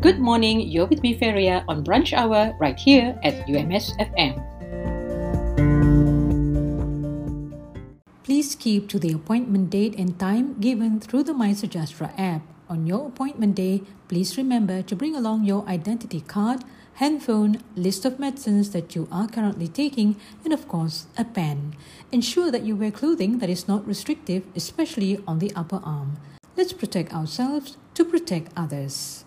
Good morning, you're with me, Feria, on Brunch Hour right here at UMS FM. Please keep to the appointment date and time given through the MySejahtera app. On your appointment day, please remember to bring along your identity card, handphone, list of medicines that you are currently taking, and of course, a pen. Ensure that you wear clothing that is not restrictive, especially on the upper arm. Let's protect ourselves to protect others.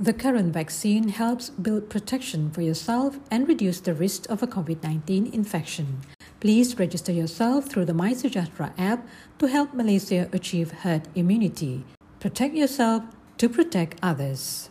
The current vaccine helps build protection for yourself and reduce the risk of a COVID 19 infection. Please register yourself through the MySejahtera app to help Malaysia achieve herd immunity. Protect yourself to protect others.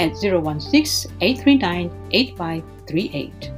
at 016 839 8538.